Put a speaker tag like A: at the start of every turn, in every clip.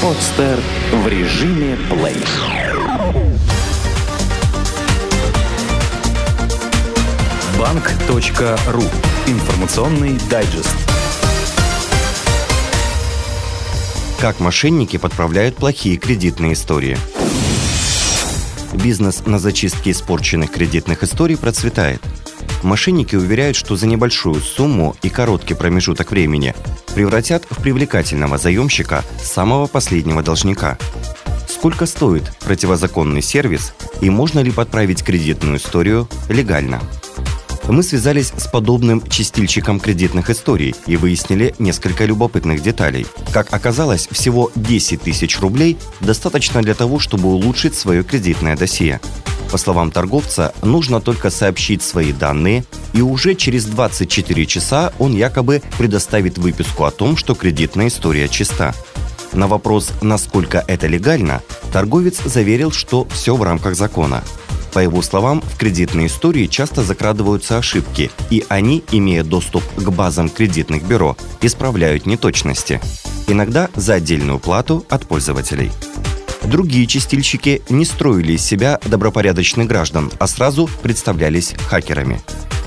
A: Подстер в режиме плей. Банк.ру. Информационный дайджест.
B: Как мошенники подправляют плохие кредитные истории. Бизнес на зачистке испорченных кредитных историй процветает. Мошенники уверяют, что за небольшую сумму и короткий промежуток времени превратят в привлекательного заемщика самого последнего должника. Сколько стоит противозаконный сервис и можно ли подправить кредитную историю легально? Мы связались с подобным чистильщиком кредитных историй и выяснили несколько любопытных деталей. Как оказалось, всего 10 тысяч рублей достаточно для того, чтобы улучшить свое кредитное досье. По словам торговца, нужно только сообщить свои данные, и уже через 24 часа он якобы предоставит выписку о том, что кредитная история чиста. На вопрос, насколько это легально, торговец заверил, что все в рамках закона. По его словам, в кредитной истории часто закрадываются ошибки, и они, имея доступ к базам кредитных бюро, исправляют неточности. Иногда за отдельную плату от пользователей. Другие чистильщики не строили из себя добропорядочных граждан, а сразу представлялись хакерами.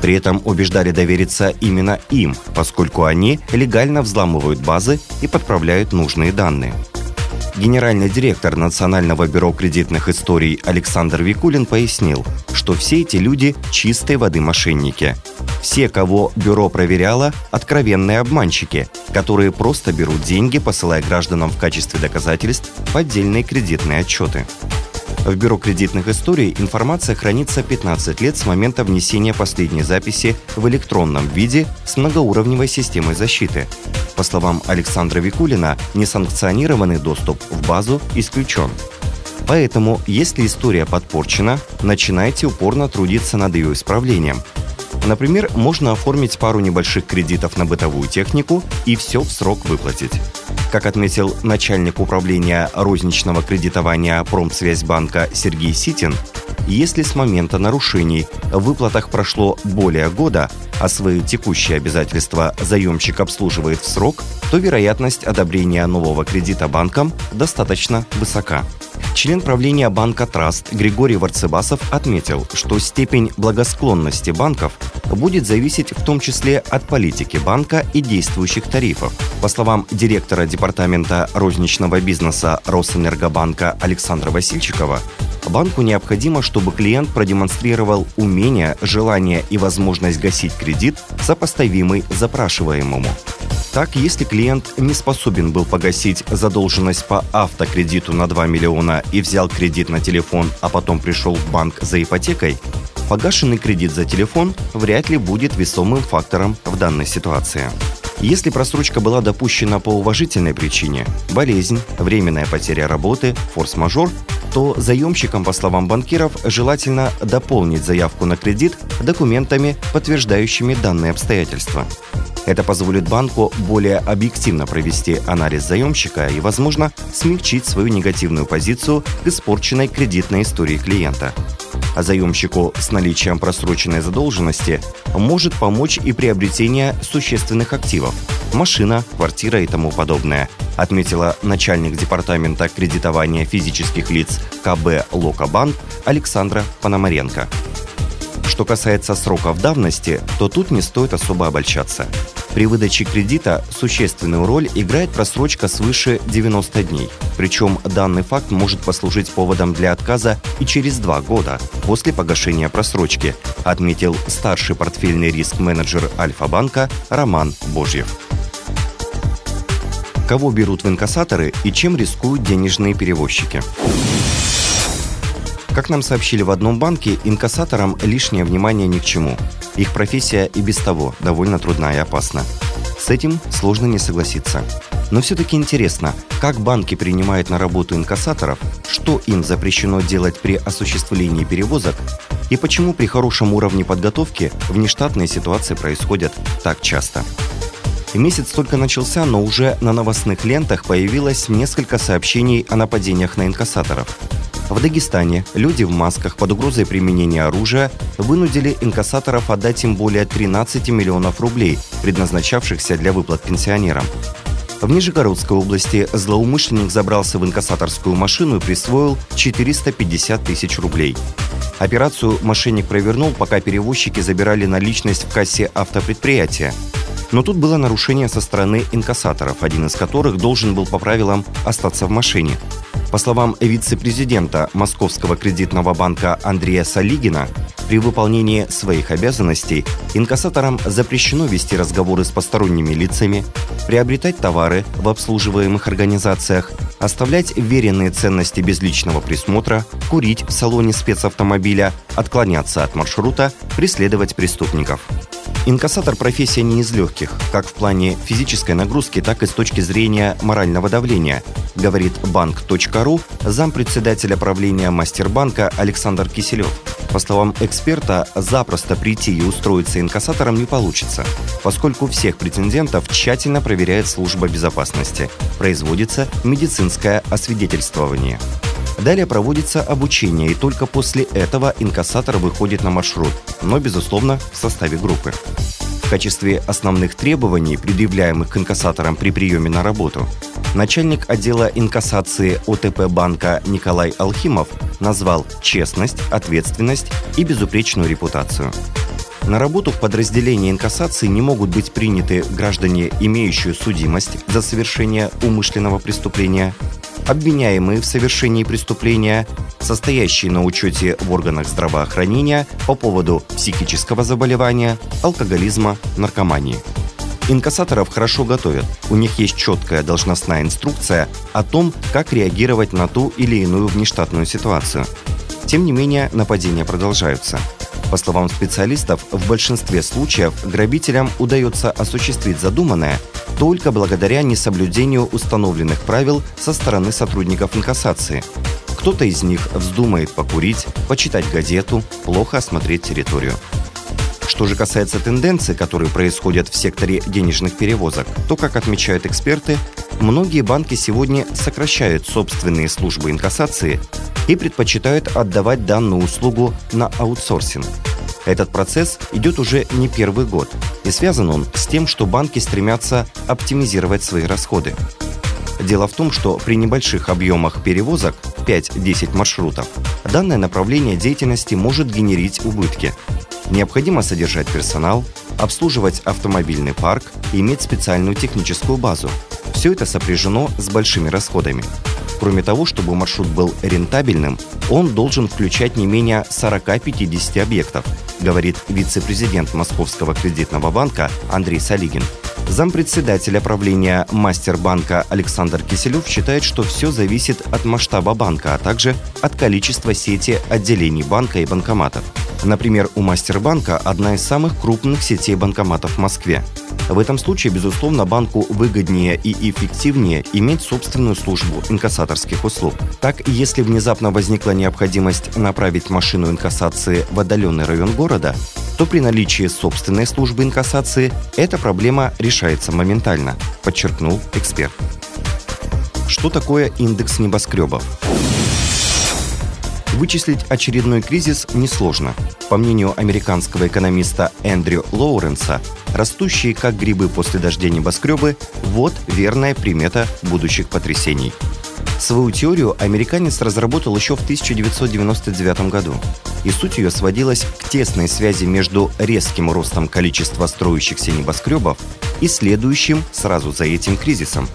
B: При этом убеждали довериться именно им, поскольку они легально взламывают базы и подправляют нужные данные. Генеральный директор Национального бюро кредитных историй Александр Викулин пояснил, что все эти люди чистой воды мошенники. Все, кого бюро проверяло, откровенные обманщики, которые просто берут деньги, посылая гражданам в качестве доказательств поддельные кредитные отчеты. В Бюро кредитных историй информация хранится 15 лет с момента внесения последней записи в электронном виде с многоуровневой системой защиты. По словам Александра Викулина, несанкционированный доступ в базу исключен. Поэтому, если история подпорчена, начинайте упорно трудиться над ее исправлением. Например, можно оформить пару небольших кредитов на бытовую технику и все в срок выплатить. Как отметил начальник управления розничного кредитования Промсвязьбанка Сергей Ситин, если с момента нарушений в выплатах прошло более года, а свои текущие обязательства заемщик обслуживает в срок, то вероятность одобрения нового кредита банком достаточно высока. Член правления банка «Траст» Григорий Варцебасов отметил, что степень благосклонности банков будет зависеть в том числе от политики банка и действующих тарифов. По словам директора департамента розничного бизнеса Росэнергобанка Александра Васильчикова, банку необходимо, чтобы клиент продемонстрировал умение, желание и возможность гасить кредит, сопоставимый запрашиваемому. Так, если клиент не способен был погасить задолженность по автокредиту на 2 миллиона и взял кредит на телефон, а потом пришел в банк за ипотекой, погашенный кредит за телефон вряд ли будет весомым фактором в данной ситуации. Если просрочка была допущена по уважительной причине – болезнь, временная потеря работы, форс-мажор – то заемщикам, по словам банкиров, желательно дополнить заявку на кредит документами, подтверждающими данные обстоятельства. Это позволит банку более объективно провести анализ заемщика и, возможно, смягчить свою негативную позицию к испорченной кредитной истории клиента. А заемщику с наличием просроченной задолженности может помочь и приобретение существенных активов – машина, квартира и тому подобное, отметила начальник департамента кредитования физических лиц КБ «Локобанк» Александра Пономаренко. Что касается сроков давности, то тут не стоит особо обольщаться. При выдаче кредита существенную роль играет просрочка свыше 90 дней. Причем данный факт может послужить поводом для отказа и через два года после погашения просрочки, отметил старший портфельный риск-менеджер Альфа-банка Роман Божьев. Кого берут в инкассаторы и чем рискуют денежные перевозчики? Как нам сообщили в одном банке, инкассаторам лишнее внимание ни к чему. Их профессия и без того довольно трудна и опасна. С этим сложно не согласиться. Но все-таки интересно, как банки принимают на работу инкассаторов, что им запрещено делать при осуществлении перевозок и почему при хорошем уровне подготовки внештатные ситуации происходят так часто. Месяц только начался, но уже на новостных лентах появилось несколько сообщений о нападениях на инкассаторов. В Дагестане люди в масках под угрозой применения оружия вынудили инкассаторов отдать им более 13 миллионов рублей, предназначавшихся для выплат пенсионерам. В Нижегородской области злоумышленник забрался в инкассаторскую машину и присвоил 450 тысяч рублей. Операцию мошенник провернул, пока перевозчики забирали наличность в кассе автопредприятия. Но тут было нарушение со стороны инкассаторов, один из которых должен был по правилам остаться в машине. По словам вице-президента Московского кредитного банка Андрея Салигина, при выполнении своих обязанностей инкассаторам запрещено вести разговоры с посторонними лицами, приобретать товары в обслуживаемых организациях, оставлять веренные ценности без личного присмотра, курить в салоне спецавтомобиля, отклоняться от маршрута, преследовать преступников. Инкассатор – профессия не из легких, как в плане физической нагрузки, так и с точки зрения морального давления, говорит банк.ру зампредседателя правления Мастербанка Александр Киселев. По словам эксперта, запросто прийти и устроиться инкассатором не получится, поскольку всех претендентов тщательно проверяет служба безопасности. Производится медицинское освидетельствование. Далее проводится обучение, и только после этого инкассатор выходит на маршрут, но, безусловно, в составе группы. В качестве основных требований, предъявляемых к инкассаторам при приеме на работу, начальник отдела инкассации ОТП банка Николай Алхимов назвал честность, ответственность и безупречную репутацию. На работу в подразделении инкассации не могут быть приняты граждане, имеющие судимость за совершение умышленного преступления, обвиняемые в совершении преступления, состоящие на учете в органах здравоохранения по поводу психического заболевания, алкоголизма, наркомании. Инкассаторов хорошо готовят. У них есть четкая должностная инструкция о том, как реагировать на ту или иную внештатную ситуацию. Тем не менее, нападения продолжаются. По словам специалистов, в большинстве случаев грабителям удается осуществить задуманное только благодаря несоблюдению установленных правил со стороны сотрудников инкассации. Кто-то из них вздумает покурить, почитать газету, плохо осмотреть территорию. Что же касается тенденций, которые происходят в секторе денежных перевозок, то, как отмечают эксперты, многие банки сегодня сокращают собственные службы инкассации и предпочитают отдавать данную услугу на аутсорсинг. Этот процесс идет уже не первый год, и связан он с тем, что банки стремятся оптимизировать свои расходы. Дело в том, что при небольших объемах перевозок 5-10 маршрутов данное направление деятельности может генерить убытки. Необходимо содержать персонал, обслуживать автомобильный парк и иметь специальную техническую базу. Все это сопряжено с большими расходами. Кроме того, чтобы маршрут был рентабельным, он должен включать не менее 40-50 объектов, говорит вице-президент Московского кредитного банка Андрей Салигин. Зампредседателя правления Мастербанка Александр Киселев считает, что все зависит от масштаба банка, а также от количества сети отделений банка и банкоматов. Например, у Мастербанка одна из самых крупных сетей банкоматов в Москве. В этом случае, безусловно, банку выгоднее и эффективнее иметь собственную службу инкассаторских услуг. Так, если внезапно возникла необходимость направить машину инкассации в отдаленный район города, то при наличии собственной службы инкассации эта проблема решается моментально, подчеркнул эксперт. Что такое индекс небоскребов? Вычислить очередной кризис несложно. По мнению американского экономиста Эндрю Лоуренса, растущие как грибы после дождя небоскребы – вот верная примета будущих потрясений. Свою теорию американец разработал еще в 1999 году. И суть ее сводилась к тесной связи между резким ростом количества строящихся небоскребов и следующим сразу за этим кризисом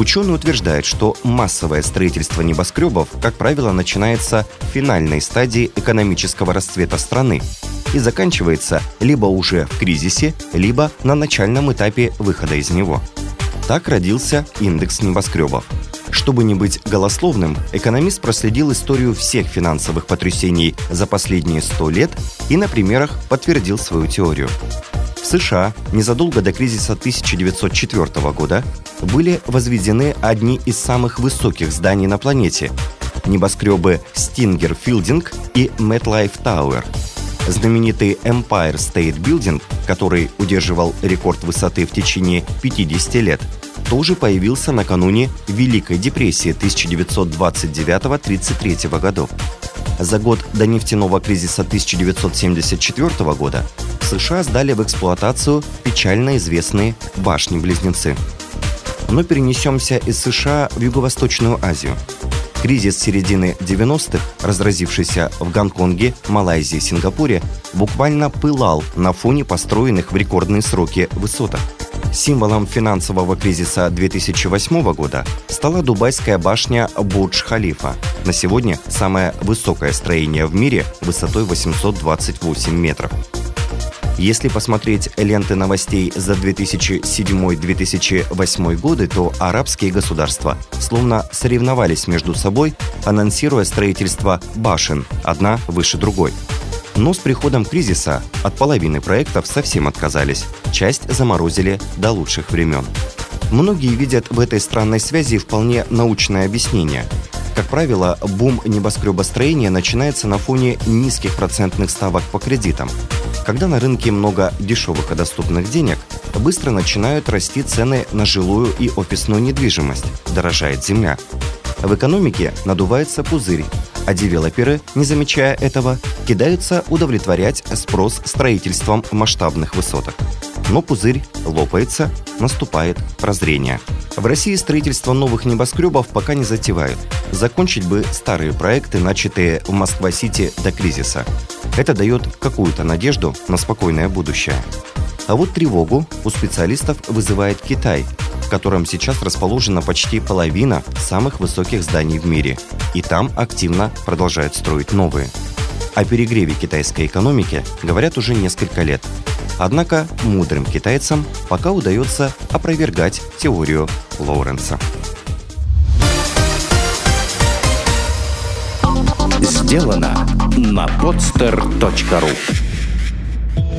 B: Ученые утверждают, что массовое строительство небоскребов, как правило, начинается в финальной стадии экономического расцвета страны и заканчивается либо уже в кризисе, либо на начальном этапе выхода из него. Так родился индекс небоскребов. Чтобы не быть голословным, экономист проследил историю всех финансовых потрясений за последние 100 лет и на примерах подтвердил свою теорию. В США незадолго до кризиса 1904 года были возведены одни из самых высоких зданий на планете – небоскребы Stinger Fielding и MetLife Tower. Знаменитый Empire State Building, который удерживал рекорд высоты в течение 50 лет, тоже появился накануне Великой депрессии 1929-33 годов. За год до нефтяного кризиса 1974 года США сдали в эксплуатацию печально известные башни-близнецы. Но перенесемся из США в Юго-Восточную Азию. Кризис середины 90-х, разразившийся в Гонконге, Малайзии, Сингапуре, буквально пылал на фоне построенных в рекордные сроки высоток. Символом финансового кризиса 2008 года стала дубайская башня Бурдж-Халифа. На сегодня самое высокое строение в мире высотой 828 метров. Если посмотреть ленты новостей за 2007-2008 годы, то арабские государства словно соревновались между собой, анонсируя строительство башен, одна выше другой. Но с приходом кризиса от половины проектов совсем отказались, часть заморозили до лучших времен. Многие видят в этой странной связи вполне научное объяснение. Как правило, бум небоскребостроения начинается на фоне низких процентных ставок по кредитам – когда на рынке много дешевых и доступных денег, быстро начинают расти цены на жилую и офисную недвижимость, дорожает земля. В экономике надувается пузырь, а девелоперы, не замечая этого, кидаются удовлетворять спрос строительством масштабных высоток. Но пузырь лопается, наступает прозрение. В России строительство новых небоскребов пока не затевают. Закончить бы старые проекты, начатые в Москва-Сити до кризиса. Это дает какую-то надежду на спокойное будущее. А вот тревогу у специалистов вызывает Китай, в котором сейчас расположена почти половина самых высоких зданий в мире. И там активно продолжают строить новые. О перегреве китайской экономики говорят уже несколько лет. Однако мудрым китайцам пока удается опровергать теорию Лоуренса.
A: Сделано на podster.ru